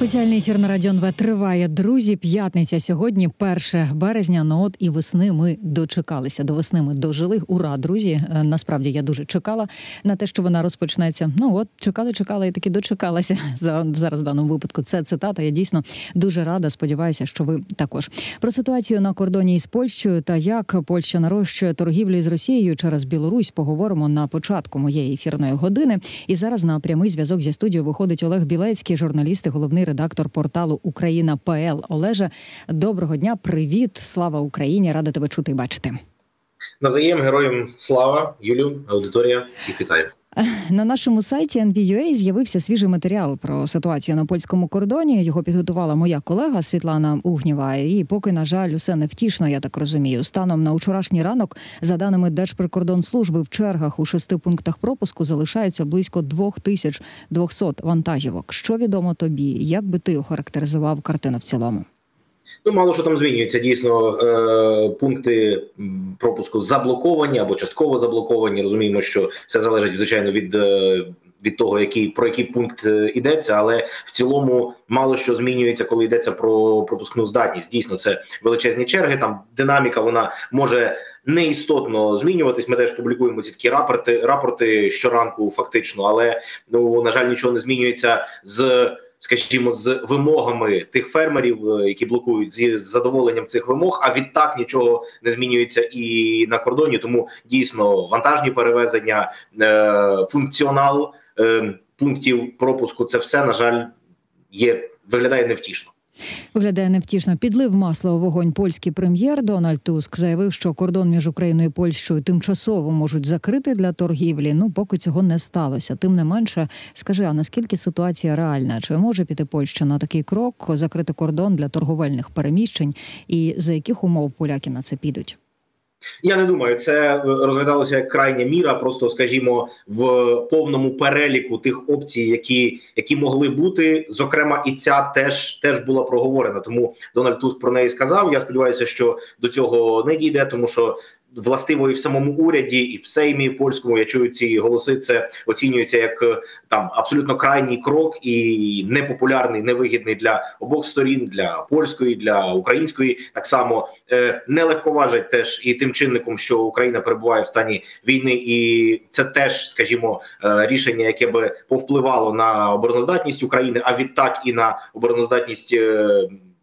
Спеціальний ефір на Радіо НВ триває. Друзі, п'ятниця сьогодні, 1 березня. Ну от і весни ми дочекалися. До весни ми дожили. Ура, друзі! Е, Насправді я дуже чекала на те, що вона розпочнеться. Ну от чекали, чекала і таки дочекалася. За- Зараз в даному випадку це цитата. Я дійсно дуже рада. Сподіваюся, що ви також про ситуацію на кордоні із Польщею та як Польща нарощує торгівлю із Росією через Білорусь. Поговоримо на початку моєї ефірної години. І зараз на прямий зв'язок зі студією виходить Олег Білецький, журналіст і головний редактор порталу Україна ПЛ. Олеже, доброго дня, привіт, слава Україні! Рада тебе чути і бачити. Навзаєм героям слава, Юлю, аудиторія. Всіх вітаю. На нашому сайті NVUA з'явився свіжий матеріал про ситуацію на польському кордоні. Його підготувала моя колега Світлана Угнєва. І поки, на жаль, усе невтішно, я так розумію. Станом на вчорашній ранок, за даними Держприкордонслужби, в чергах у шести пунктах пропуску залишається близько 2200 вантажівок. Що відомо тобі? Як би ти охарактеризував картину в цілому? Ну, мало що там змінюється. Дійсно, е, пункти пропуску заблоковані або частково заблоковані. Розуміємо, що все залежить звичайно від. е, Від того, який про який пункт е, йдеться, але в цілому мало що змінюється, коли йдеться про пропускну здатність. Дійсно, це величезні черги. Там динаміка вона може неістотно змінюватись. Ми теж публікуємо ці такі рапорти, рапорти щоранку, фактично, але ну на жаль, нічого не змінюється з. Скажімо, з вимогами тих фермерів, е, які блокують з задоволенням цих вимог. А відтак нічого не змінюється і на кордоні. Тому дійсно вантажні перевезення, е, функціонал е, пунктів пропуску це все на жаль є виглядає невтішно. Виглядає невтішно. Підлив масла у вогонь польський прем'єр Дональд Туск заявив, що кордон між Україною і Польщею тимчасово можуть закрити для торгівлі. Ну поки цього не сталося. Тим не менше, скажи, а наскільки ситуація реальна? Чи може піти Польща на такий крок, закрити кордон для торговельних переміщень? І за яких умов поляки на це підуть? Я не думаю, це е, розглядалося як крайня міра, просто скажімо, в повному переліку тих опцій, які які могли бути. Зокрема, і ця теж теж була проговорена. Тому Дональд Туск про неї сказав. Я сподіваюся, що до цього не дійде, тому що. Властиво і в самому уряді, і в Сеймі польському я чую ці голоси. Це оцінюється як е, там абсолютно крайній крок і непопулярний, невигідний для обох сторін, для польської, для української. Так само е, не легковажать теж і тим чинником, що Україна перебуває в стані війни, і це теж, скажімо, е, рішення, яке би повпливало на обороноздатність України, а відтак і на обороноздатність.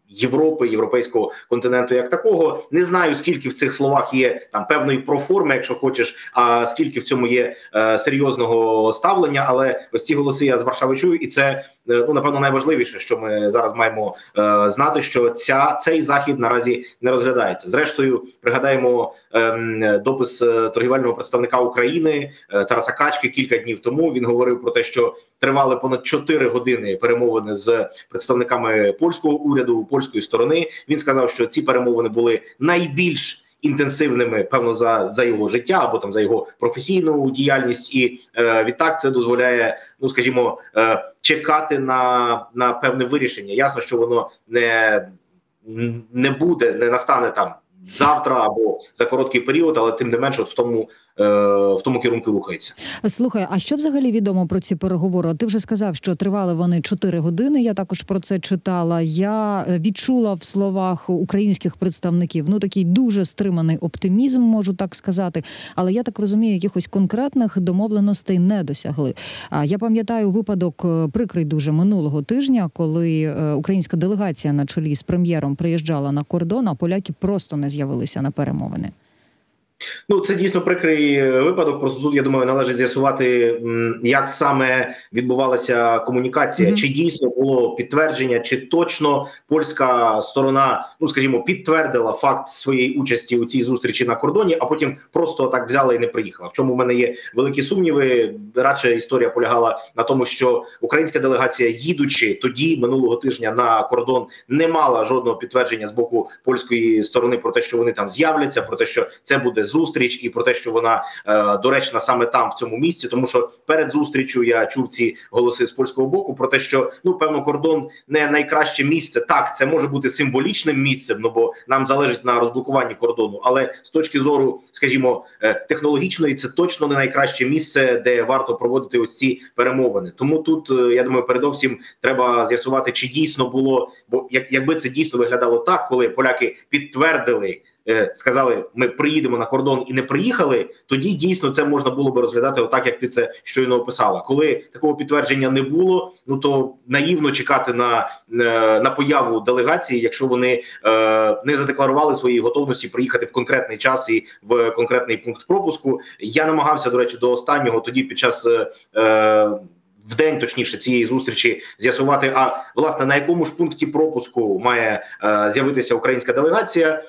Європи, європейського континенту, як такого, не знаю скільки в цих словах є там певної проформи, якщо хочеш, а скільки в цьому є е, серйозного ставлення. Але ось ці голоси я з Варшави чую, і це е, ну напевно найважливіше, що ми зараз маємо е, знати, що ця цей захід наразі не розглядається. Зрештою, пригадаємо е, допис е, торгівельного представника України е, Тараса Качки кілька днів тому. Він говорив про те, що тривали понад 4 години перемовини з представниками польського уряду польської сторони. Він сказав, що ці перемовини були найбільш інтенсивними, певно, за за його життя або там за його професійну діяльність, і е, відтак це дозволяє, ну скажімо, е, чекати на, на певне вирішення. Ясно, що воно не, не буде, не настане там. Завтра або за короткий період, але тим не менше, от в тому в тому керунку рухається. Слухай, а що взагалі відомо про ці переговори? Ти вже сказав, що тривали вони 4 години. Я також про це читала. Я відчула в словах українських представників ну такий дуже стриманий оптимізм, можу так сказати. Але я так розумію, якихось конкретних домовленостей не досягли. А я пам'ятаю випадок е, прикрий дуже минулого тижня, коли е, українська делегація на чолі з прем'єром приїжджала на кордон, а поляки просто не з'явилися на перемовини. Ну, це дійсно прикрий випадок. Просто тут я думаю, належить з'ясувати, як саме відбувалася комунікація, mm -hmm. чи дійсно було підтвердження, чи точно польська сторона, ну скажімо, підтвердила факт своєї участі у цій зустрічі на кордоні, а потім просто так взяла і не приїхала. В чому в мене є великі сумніви. Радше історія полягала на тому, що українська делегація, їдучи тоді минулого тижня на кордон, не мала жодного підтвердження з боку польської сторони про те, що вони там з'являться, про те, що це буде зустріч і про те, що вона е, доречна саме там в цьому місці, тому що перед зустрічю я чув ці голоси з польського боку про те, що ну певно кордон не найкраще місце. Так, це може бути символічним місцем, ну бо нам залежить на розблокуванні кордону. Але з точки зору, скажімо, е, технологічної, це точно не найкраще місце, де варто проводити ось ці перемовини. Тому тут е, я думаю, передовсім треба з'ясувати, чи дійсно було, бо як якби це дійсно виглядало так, коли поляки підтвердили. Е, Сказали, ми приїдемо на кордон і не приїхали. Тоді дійсно це можна було би розглядати отак, як ти це щойно описала. Коли такого підтвердження не було, ну то наївно чекати на, е, на появу делегації, якщо вони е, не задекларували своєї готовності приїхати в конкретний час і в конкретний пункт пропуску. Я намагався до речі до останнього тоді під час. е, е, в день точніше цієї зустрічі з'ясувати, а власне на якому ж пункті пропуску має е, з'явитися українська делегація.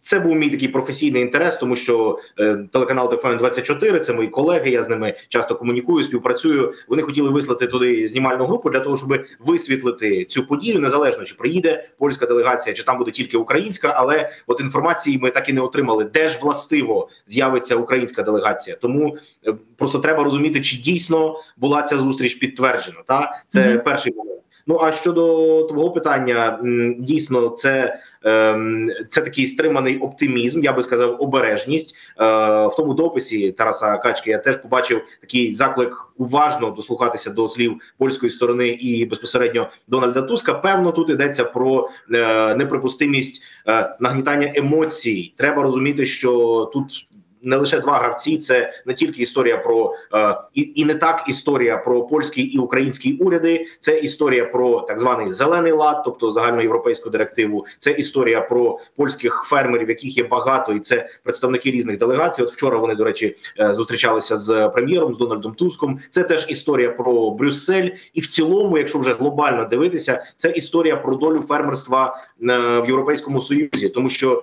Це був мій такий професійний інтерес, тому що е, телеканал ТФН 24 це мої колеги. Я з ними часто комунікую, співпрацюю. Вони хотіли вислати туди знімальну групу для того, щоб висвітлити цю подію, незалежно чи приїде польська делегація, чи там буде тільки українська. Але от інформації ми так і не отримали, де ж властиво з'явиться українська делегація. Тому е, просто треба розуміти, чи дійсно була ця зустріч підтверджена. Та це Мгм. перший момент. Ну а щодо твого питання, дійсно, це, ем, це такий стриманий оптимізм, я би сказав, обережність. Е, в тому дописі Тараса Качки я теж побачив такий заклик уважно дослухатися до слів польської сторони і безпосередньо Дональда Туска. Певно, тут йдеться про е, неприпустимість е, нагнітання емоцій. Треба розуміти, що тут. Не лише два гравці, це не тільки історія про е, і, і не так історія про польський і український уряди. Це історія про так званий зелений лад, тобто загальноєвропейську директиву. Це історія про польських фермерів, яких є багато, і це представники різних делегацій. От вчора вони, до речі, е, зустрічалися з прем'єром з Дональдом Туском. Це теж історія про Брюссель. І в цілому, якщо вже глобально дивитися, це історія про долю фермерства е, в Європейському Союзі, тому що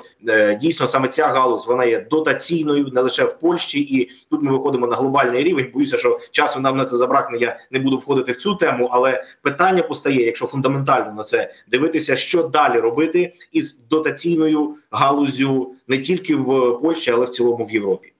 дійсно саме ця галузь вона є дотаційною не лише в Польщі, і тут ми виходимо на глобальний рівень. Боюся, що часу нам на це забракне. Я не буду входити в цю тему, але питання постає, якщо фундаментально на це дивитися, що далі робити із дотаційною галузю не тільки в Польщі, але в цілому в Європі.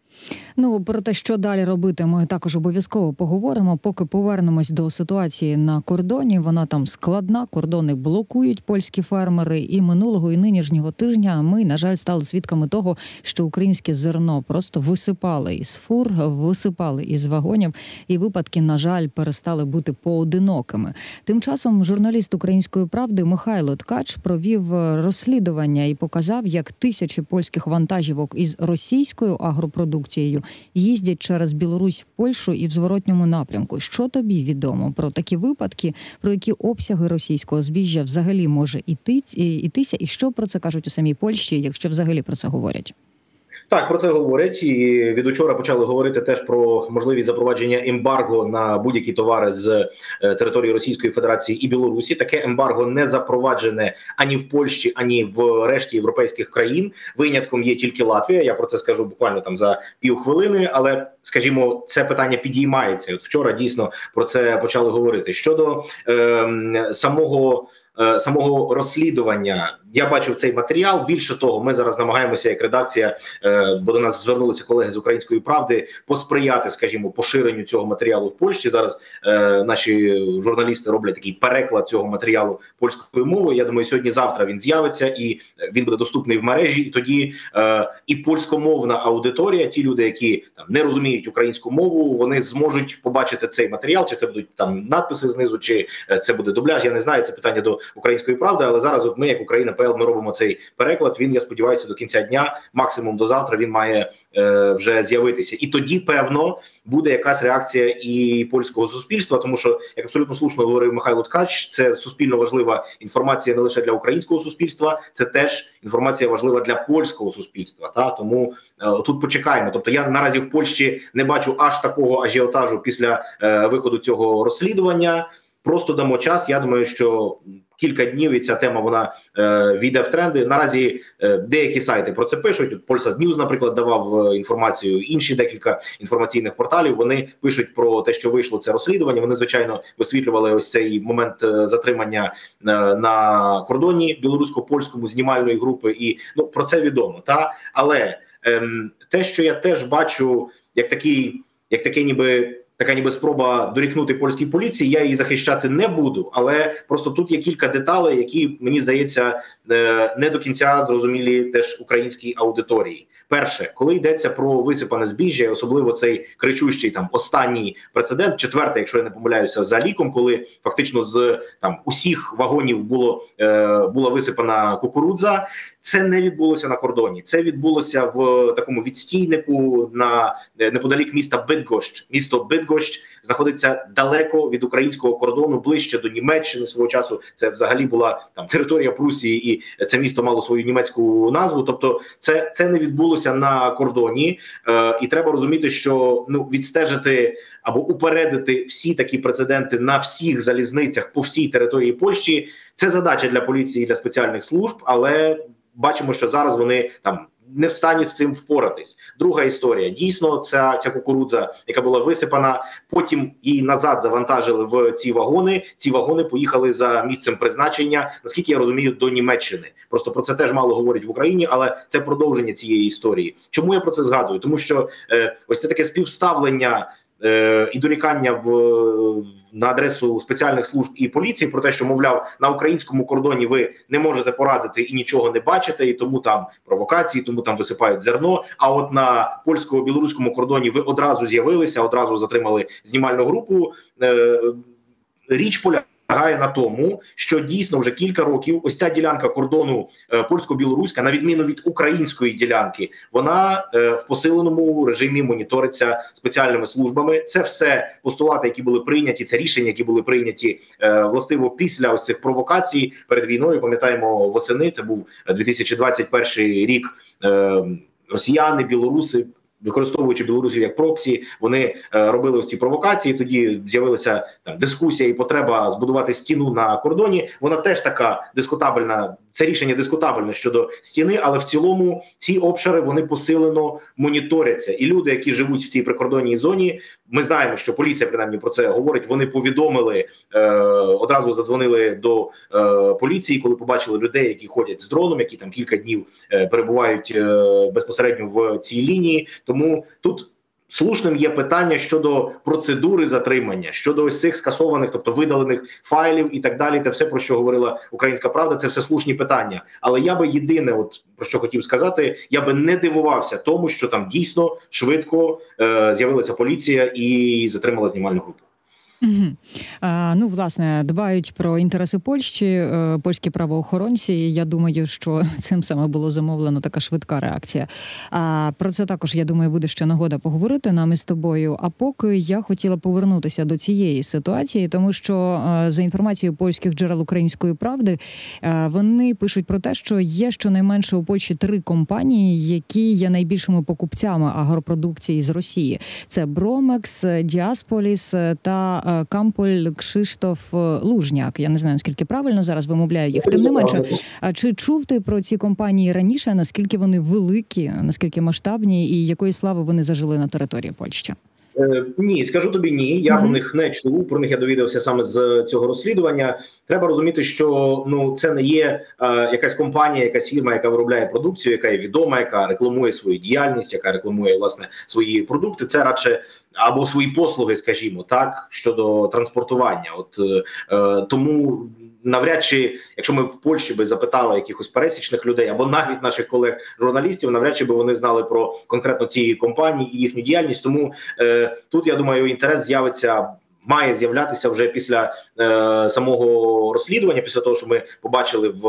Ну про те, що далі робити, ми також обов'язково поговоримо. Поки повернемось до ситуації на кордоні. Вона там складна. Кордони блокують польські фермери. І минулого і нинішнього тижня ми, на жаль, стали свідками того, що українське зерно просто висипали із фур, висипали із вагонів, і випадки, на жаль, перестали бути поодинокими. Тим часом журналіст української правди Михайло Ткач провів розслідування і показав, як тисячі польських вантажівок із російською агропродукцією їздять через Білорусь в Польщу і в зворотньому напрямку. Що тобі відомо про такі випадки, про які обсяги російського збіжжя взагалі може іти ітися, і що про це кажуть у самій Польщі, якщо взагалі про це говорять? Так, про це говорять і від учора почали говорити теж про можливість запровадження ембарго на будь-які товари з е, території Російської Федерації і Білорусі. Таке ембарго не запроваджене ані в Польщі, ані в решті європейських країн. Винятком є тільки Латвія. Я про це скажу буквально там за півхвилини, але скажімо, це питання підіймається. От вчора дійсно про це почали говорити щодо е, самого. Самого розслідування я бачив цей матеріал. Більше того, ми зараз намагаємося, як редакція, бо до нас звернулися колеги з української правди, посприяти, скажімо, поширенню цього матеріалу в Польщі. Зараз е, наші журналісти роблять такий переклад цього матеріалу польською мовою. Я думаю, сьогодні-завтра він з'явиться і він буде доступний в мережі. І тоді е, і польськомовна аудиторія, ті люди, які там не розуміють українську мову, вони зможуть побачити цей матеріал. Чи це будуть там надписи знизу, чи це буде дубляж? Я не знаю. Це питання до української правди, але зараз от ми, як Україна, ПЛ, ми робимо цей переклад. Він я сподіваюся, до кінця дня, максимум до завтра, він має е, вже з'явитися, і тоді певно буде якась реакція і польського суспільства, тому що як абсолютно слушно говорив Михайло Ткач, це суспільно важлива інформація не лише для українського суспільства, це теж інформація важлива для польського суспільства. Та тому е, тут почекаємо. Тобто я наразі в Польщі не бачу аж такого ажіотажу після е, виходу цього розслідування. Просто дамо час. Я думаю, що кілька днів і ця тема вона е, війде в тренди. Наразі е, деякі сайти про це пишуть. Polsat News, наприклад, давав е, інформацію. Інші декілька інформаційних порталів. Вони пишуть про те, що вийшло це розслідування. Вони звичайно висвітлювали ось цей момент е, затримання е, на кордоні білорусько-польському знімальної групи. І ну про це відомо. Та але ем, те, що я теж бачу, як такий, як такий, ніби. Така ніби спроба дорікнути польській поліції, я її захищати не буду, але просто тут є кілька деталей, які мені здається е, не до кінця зрозумілі теж українській аудиторії. Перше, коли йдеться про висипане збіжжя, особливо цей кричущий там останній прецедент, четвертий, якщо я не помиляюся, за ліком, коли фактично з там усіх вагонів було е, була висипана кукурудза. Це не відбулося на кордоні. Це відбулося в такому відстійнику на е, неподалік міста Бидгощ. Місто Бидгощ знаходиться далеко від українського кордону, ближче до Німеччини свого часу. Це взагалі була там територія Прусії, і це місто мало свою німецьку назву. Тобто, це це не відбулося на кордоні, е, і треба розуміти, що ну відстежити або упередити всі такі прецеденти на всіх залізницях по всій території Польщі. Це задача для поліції для спеціальних служб, але бачимо, що зараз вони там. Не в стані з цим впоратись. Друга історія дійсно ця ця кукурудза, яка була висипана. Потім її назад завантажили в ці вагони. Ці вагони поїхали за місцем призначення. Наскільки я розумію, до Німеччини. Просто про це теж мало говорять в Україні, але це продовження цієї історії. Чому я про це згадую? Тому що е, ось це таке співставлення і дорікання в на адресу спеціальних служб і поліції про те, що мовляв на українському кордоні ви не можете порадити і нічого не бачите, і тому там провокації, тому там висипають зерно. А от на польсько-білоруському кордоні ви одразу з'явилися, одразу затримали знімальну групу. Е, річ поля полягає на тому, що дійсно вже кілька років ось ця ділянка кордону е, польсько-білоруська, на відміну від української ділянки, вона е, в посиленому режимі моніториться спеціальними службами. Це все постулати, які були прийняті. Це рішення, які були прийняті е, властиво після ось цих провокацій перед війною. Пам'ятаємо восени. Це був 2021 рік. Росіяни, білоруси використовуючи білорусів як проксі, вони е, робили ось ці провокації. Тоді з'явилася там дискусія і потреба збудувати стіну на кордоні. Вона теж така дискутабельна. Це рішення дискутабельне щодо стіни, але в цілому ці обшари вони посилено моніторяться. І люди, які живуть в цій прикордонній зоні, ми знаємо, що поліція принаймні про це говорить. Вони повідомили е, одразу задзвонили до е, поліції, коли побачили людей, які ходять з дроном, які там кілька днів е, перебувають е, безпосередньо в цій лінії. Тому тут слушним є питання щодо процедури затримання, щодо ось цих скасованих, тобто видалених файлів і так далі. Те все про що говорила Українська Правда, це все слушні питання. Але я би єдине, от про що хотів сказати, я би не дивувався тому, що там дійсно швидко е, з'явилася поліція і затримала знімальну групу. Угу. А, Ну, власне, дбають про інтереси Польщі, е, польські правоохоронці. Я думаю, що цим саме було замовлено така швидка реакція. А про це також я думаю, буде ще нагода поговорити нам із тобою. А поки я хотіла повернутися до цієї ситуації, тому що е, за інформацією польських джерел української правди е, вони пишуть про те, що є щонайменше у Польщі три компанії, які є найбільшими покупцями агропродукції з Росії. Це Бромекс, Діасполіс та. Камполь Кшиштоф Лужняк. Я не знаю наскільки правильно зараз вимовляю їх. Тим не менше, а чи чув ти про ці компанії раніше? Наскільки вони великі, наскільки масштабні, і якої слави вони зажили на території Польщі? Е, ні, скажу тобі ні. Я про них не чув. Про них я довідався саме з цього розслідування. Треба розуміти, що ну це не є е, якась компанія, якась фірма, яка виробляє продукцію, яка є відома, яка рекламує свою діяльність, яка рекламує власне свої продукти. Це радше або свої послуги, скажімо так, щодо транспортування. От е, тому навряд чи, якщо ми в Польщі би запитали якихось пересічних людей або навіть наших колег журналістів, навряд чи би вони знали про конкретно ці компанії і їхню діяльність. Тому е, тут я думаю, інтерес з'явиться. Має з'являтися вже після е, самого розслідування, після того, що ми побачили в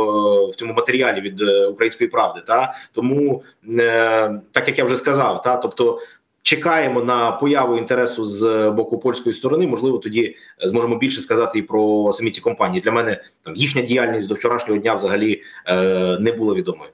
в цьому матеріалі від е, української правди. Та тому, е, так як я вже сказав, та тобто чекаємо на появу інтересу з боку польської сторони. Можливо, тоді зможемо більше сказати і про самі ці компанії. Для мене там їхня діяльність до вчорашнього дня взагалі е, не була відомою.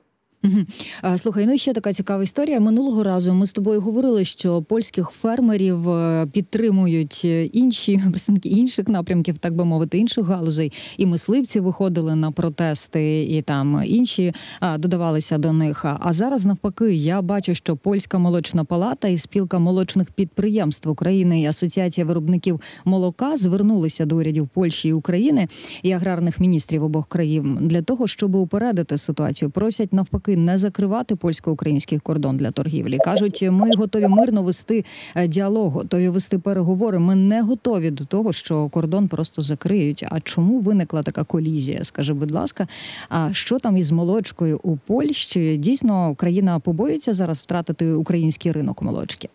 Слухай, ну ще така цікава історія. Минулого разу ми з тобою говорили, що польських фермерів е, підтримують е, інші представники інших напрямків, так би мовити, інших галузей. І мисливці виходили на протести, і там інші додавалися до них. А зараз навпаки, я бачу, що польська молочна палата і спілка молочних підприємств України і Асоціація виробників молока звернулися до урядів Польщі і України і аграрних міністрів обох країн для того, щоб упередити ситуацію. Просять навпаки навпаки не закривати польсько-український кордон для торгівлі. кажуть, ми готові мирно вести е, діалог, готові вести переговори. Ми не готові до того, що кордон просто закриють. А чому виникла така колізія? Скажи, будь ласка, а що там із молочкою у Польщі? Дійсно, країна побоїться зараз втратити український ринок молочки.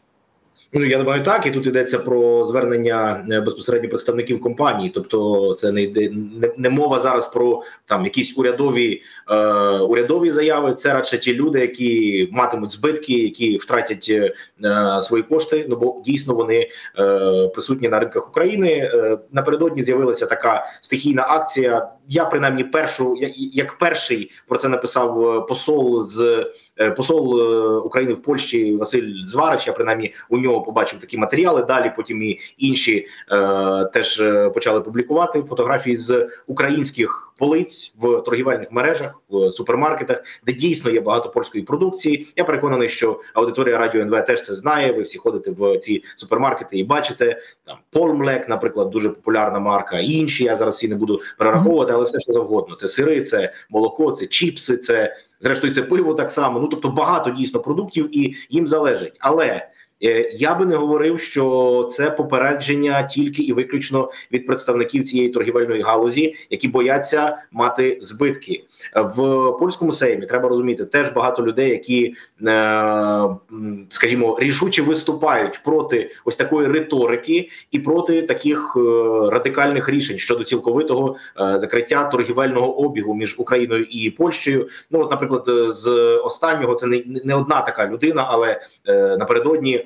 Ну я думаю, так і тут йдеться про звернення е, безпосередньо представників компанії. Тобто, це не йде не, не мова зараз про там якісь урядові е, урядові заяви. Це радше ті люди, які матимуть збитки, які втратять е, свої кошти. Ну бо дійсно вони е, присутні на ринках України. Е, напередодні з'явилася така стихійна акція. Я принаймні першу як, як перший про це написав е, посол з. Е, посол е, України в Польщі Василь Зварич, я принаймні у нього побачив такі матеріали. Далі потім і інші е, теж почали публікувати фотографії з українських полиць в торгівельних мережах, в супермаркетах, де дійсно є багато польської продукції. Я переконаний, що аудиторія радіо НВ теж це знає. Ви всі ходите в ці супермаркети і бачите там Полмлек, наприклад, дуже популярна марка. Інші я зараз всі не буду перераховувати, але все що завгодно. Це сири, це молоко, це чіпси, це зрештою це пиво так само. Ну тобто багато дійсно продуктів і їм залежить, але. Е, я би не говорив, що це попередження тільки і виключно від представників цієї торгівельної галузі, які бояться мати збитки в польському сеймі. Треба розуміти, теж багато людей, які е, скажімо, рішуче виступають проти ось такої риторики і проти таких е, радикальних рішень щодо цілковитого закриття торгівельного обігу між Україною і Польщею. Ну, от, наприклад, з останнього це не, не одна така людина, але напередодні.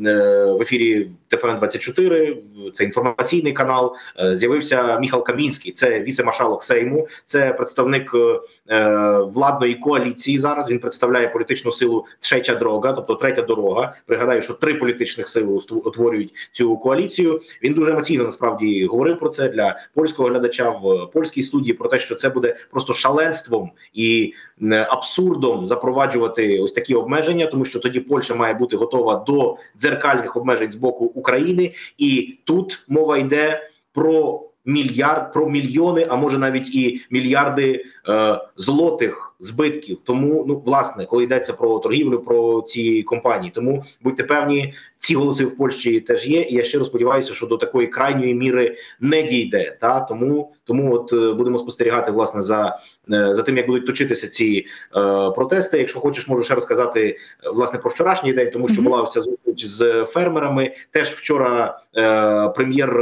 Е, в ефірі ТФН 24 це інформаційний канал. Е, з'явився Міхал Камінський, це віце-маршалок Сейму, це представник е, владної коаліції. Зараз він представляє політичну силу Третя дорога, тобто третя дорога. Пригадаю, що три політичних сили утворюють цю коаліцію. Він дуже емоційно насправді говорив про це для польського глядача в польській студії. Про те, що це буде просто шаленством і абсурдом запроваджувати ось такі обмеження, тому що тоді Польща має бути готова до дзеркальних обмежень з боку України, і тут мова йде про мільярд, про мільйони, а може навіть і мільярди е, злотих збитків. Тому ну власне, коли йдеться про торгівлю, про ці компанії, тому будьте певні, ці голоси в Польщі теж є. І я щиро сподіваюся, що до такої крайньої міри не дійде. Та тому тому от е, будемо спостерігати власне за е, за тим, як будуть точитися ці е, протести. Якщо хочеш, можу ще розказати е, власне про вчорашній день, тому що була вся зустріч з фермерами. Теж вчора е, прем'єр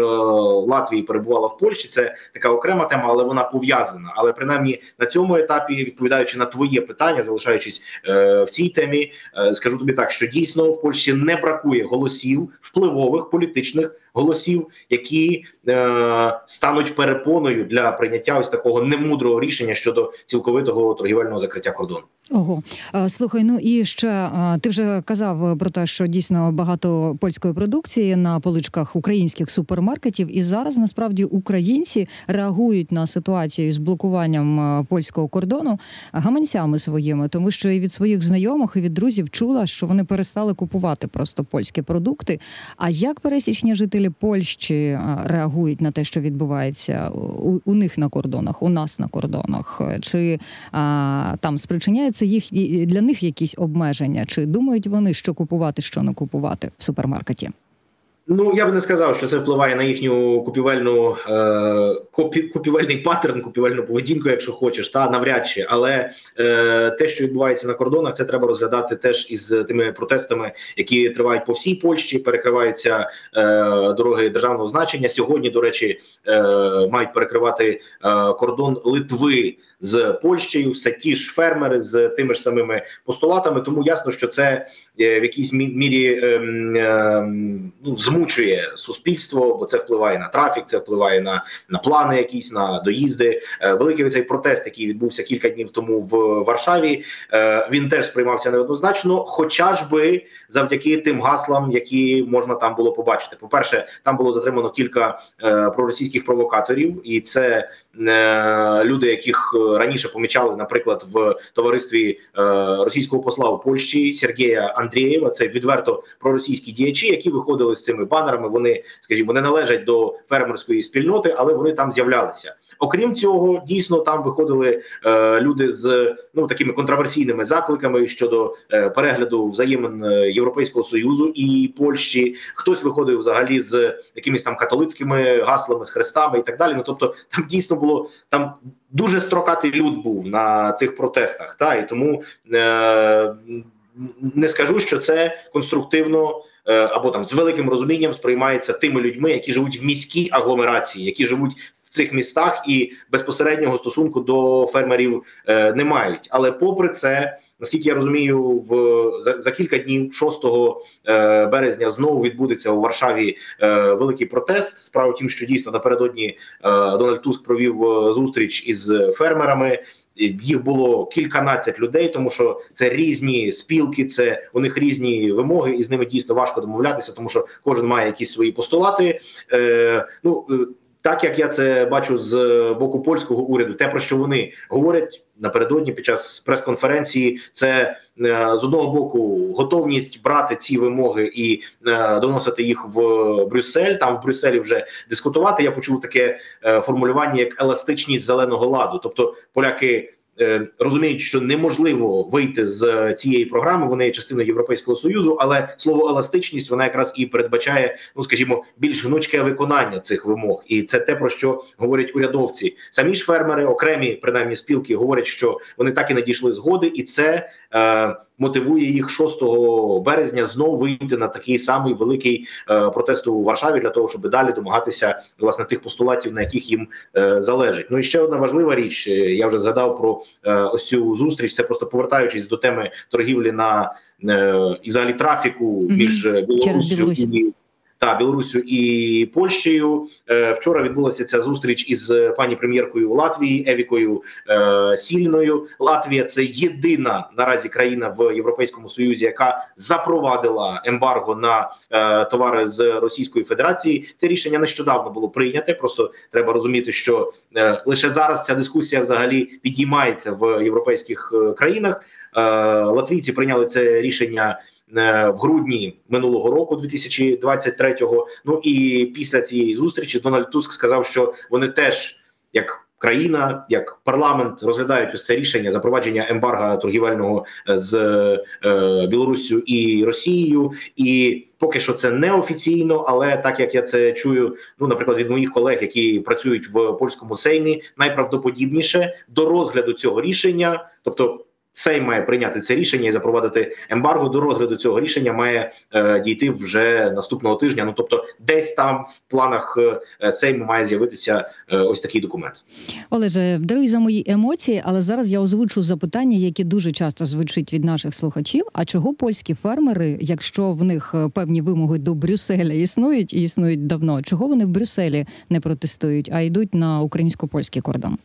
Латвії перебувала в Польщі. Це така окрема тема, але вона пов'язана. Але принаймні на цьому етапі, відповідаючи на твоє питання, залишаючись е, в цій темі, е, скажу тобі так, що дійсно в Польщі не бракує голосів впливових політичних голосів, які е, стануть перепоною для прийняття ось такого немудрого рішення щодо цілковитого торгівельного закриття кордону. Ого, слухай, ну і ще ти вже казав про те, що дійсно багато польської продукції на поличках українських супермаркетів, і зараз насправді українці реагують на ситуацію з блокуванням польського кордону гаманцями своїми, тому що і від своїх знайомих і від друзів чула, що вони перестали купувати просто польські продукти. А як пересічні жителі Польщі реагують на те, що відбувається у, у них на кордонах, у нас на кордонах, чи а, там спричиняється? їх для них якісь обмеження? Чи думають вони, що купувати, що не купувати в супермаркеті? Ну я би не сказав, що це впливає на їхню купівельну е, купі, купівельний паттерн, купівельну поведінку, якщо хочеш, та навряд чи. Але е, те, що відбувається на кордонах, це треба розглядати теж із тими протестами, які тривають по всій Польщі. Перекриваються е, дороги державного значення. Сьогодні, до речі, е, мають перекривати е, кордон Литви з Польщею. Все ті ж фермери з тими ж самими постулатами. Тому ясно, що це е, в якійсь мірі е, е, ну, змучує суспільство, бо це впливає на трафік, це впливає на на плани, якісь на доїзди. Е, великий цей протест, який відбувся кілька днів тому в Варшаві. Е, він теж сприймався неоднозначно, хоча ж би завдяки тим гаслам, які можна там було побачити. По перше, там було затримано кілька проросійських провокаторів, і це люди, яких раніше помічали, наприклад, в товаристві російського посла у Польщі Сергія Андрієва. Це відверто проросійські діячі, які виходили з цими банерами. Вони, скажімо, не належать до фермерської спільноти, але вони там з'являлися. Окрім цього, дійсно там виходили е, люди з ну такими контроверсійними закликами щодо е, перегляду взаємин е, Європейського союзу і Польщі. Хтось виходив взагалі з якимись там католицькими гаслами, з хрестами і так далі. Ну тобто, там дійсно було там дуже строкатий люд був на цих протестах. Та і тому е, не скажу, що це конструктивно. е, Або там з великим розумінням сприймається тими людьми, які живуть в міській агломерації, які живуть цих містах і безпосереднього стосунку до фермерів е, не мають. Але попри це, наскільки я розумію, в за, за кілька днів, 6 е, березня, знову відбудеться у Варшаві е, великий протест. Справа в тім, що дійсно напередодні е, Дональд Туск провів е, зустріч із фермерами. Їх було кільканадцять людей, тому що це різні спілки, це у них різні вимоги, і з ними дійсно важко домовлятися, тому що кожен має якісь свої постулати. Е, ну е, так як я це бачу з боку польського уряду, те про що вони говорять напередодні під час прес-конференції, це е, з одного боку готовність брати ці вимоги і е, доносити їх в Брюссель. Там в Брюсселі вже дискутувати. Я почув таке е, формулювання як еластичність зеленого ладу, тобто поляки. Е, Розуміють, що неможливо вийти з цієї програми. Вони є частиною Європейського союзу, але слово еластичність вона якраз і передбачає, ну скажімо, більш гнучке виконання цих вимог, і це те про що говорять урядовці. Самі ж фермери, окремі принаймні спілки, говорять, що вони так і не дійшли згоди, і це е, мотивує їх 6 березня знову вийти на такий самий великий е, протест у Варшаві для того, щоб далі домагатися власне тих постулатів, на яких їм е, залежить. Ну і ще одна важлива річ. е, Я вже згадав про е, ось цю зустріч. Це просто повертаючись до теми торгівлі на е, і взагалі трафіку між Білорусь. І та Білоруссю і Польщею. Е, вчора відбулася ця зустріч із пані прем'єркою Латвії Евікою е, Сільною. Латвія це єдина наразі країна в Європейському Союзі, яка запровадила ембарго на е, товари з Російської Федерації. Це рішення нещодавно було прийняте. Просто треба розуміти, що лише зараз ця дискусія взагалі підіймається в європейських країнах. Латвійці прийняли це рішення в грудні минулого року, 2023-го. Ну і після цієї зустрічі Дональд Туск сказав, що вони теж як. Країна як парламент розглядають ось це рішення запровадження ембарга торгівельного е, з е, Білоруссю і Росією, і поки що це не офіційно, але так як я це чую, ну наприклад, від моїх колег, які працюють в польському сеймі, найправдоподібніше до розгляду цього рішення, тобто. Сейм має прийняти це рішення і запровадити ембарго. До розгляду цього рішення має е, дійти вже наступного тижня. Ну тобто, десь там в планах е, Сейму має з'явитися е, ось такий документ. Олеже, даруй за мої емоції, але зараз я озвучу запитання, які дуже часто звучить від наших слухачів. А чого польські фермери, якщо в них е, певні вимоги до Брюсселя існують і існують давно, чого вони в Брюсселі не протестують, а йдуть на українсько-польський кордон?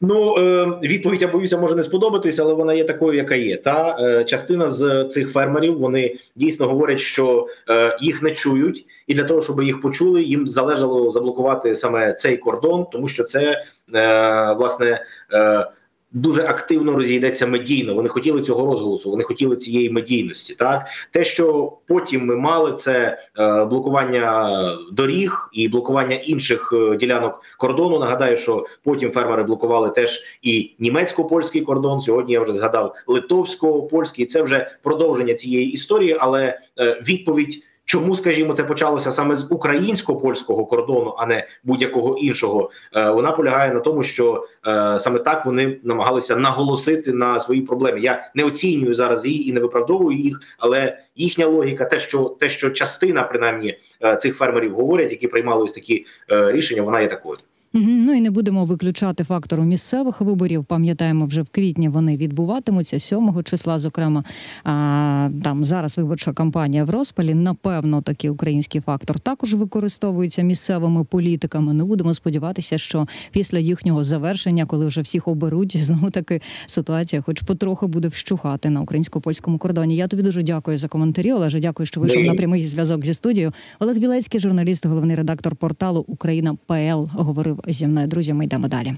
Ну е, відповідь я боюся може не сподобатись, але вона є такою, яка є. Та е, частина з цих фермерів вони дійсно говорять, що е, їх не чують, і для того, щоб їх почули, їм залежало заблокувати саме цей кордон, тому що це власне. Дуже активно розійдеться медійно. Вони хотіли цього розголосу, вони хотіли цієї медійності. Так те, що потім ми мали, це е, блокування доріг і блокування інших е, ділянок кордону. Нагадаю, що потім фермери блокували теж і німецько-польський кордон. Сьогодні я вже згадав литовсько-польський. Це вже продовження цієї історії, але е, відповідь. Чому, скажімо, це почалося саме з українсько-польського кордону, а не будь-якого іншого? Е, вона полягає на тому, що е, саме так вони намагалися наголосити на свої проблеми. Я не оцінюю зараз її і не виправдовую їх, але їхня логіка, те, що те, що частина принаймні е, цих фермерів говорять, які приймали ось такі е, рішення, вона є такою. Ну і не будемо виключати фактору місцевих виборів. Пам'ятаємо, вже в квітні вони відбуватимуться 7 числа. Зокрема, а, там зараз виборча кампанія в розпалі. Напевно, такий український фактор також використовується місцевими політиками. Ну будемо сподіватися, що після їхнього завершення, коли вже всіх оберуть, знову таки ситуація, хоч потроху буде вщухати на українсько-польському кордоні. Я тобі дуже дякую за коментарі. Олеже, дякую, що вийшов на прямий зв'язок зі студією. Олег Білецький, журналіст, головний редактор порталу Україна ПЛ, говорив зі мною. Друзі, ми йдемо далі.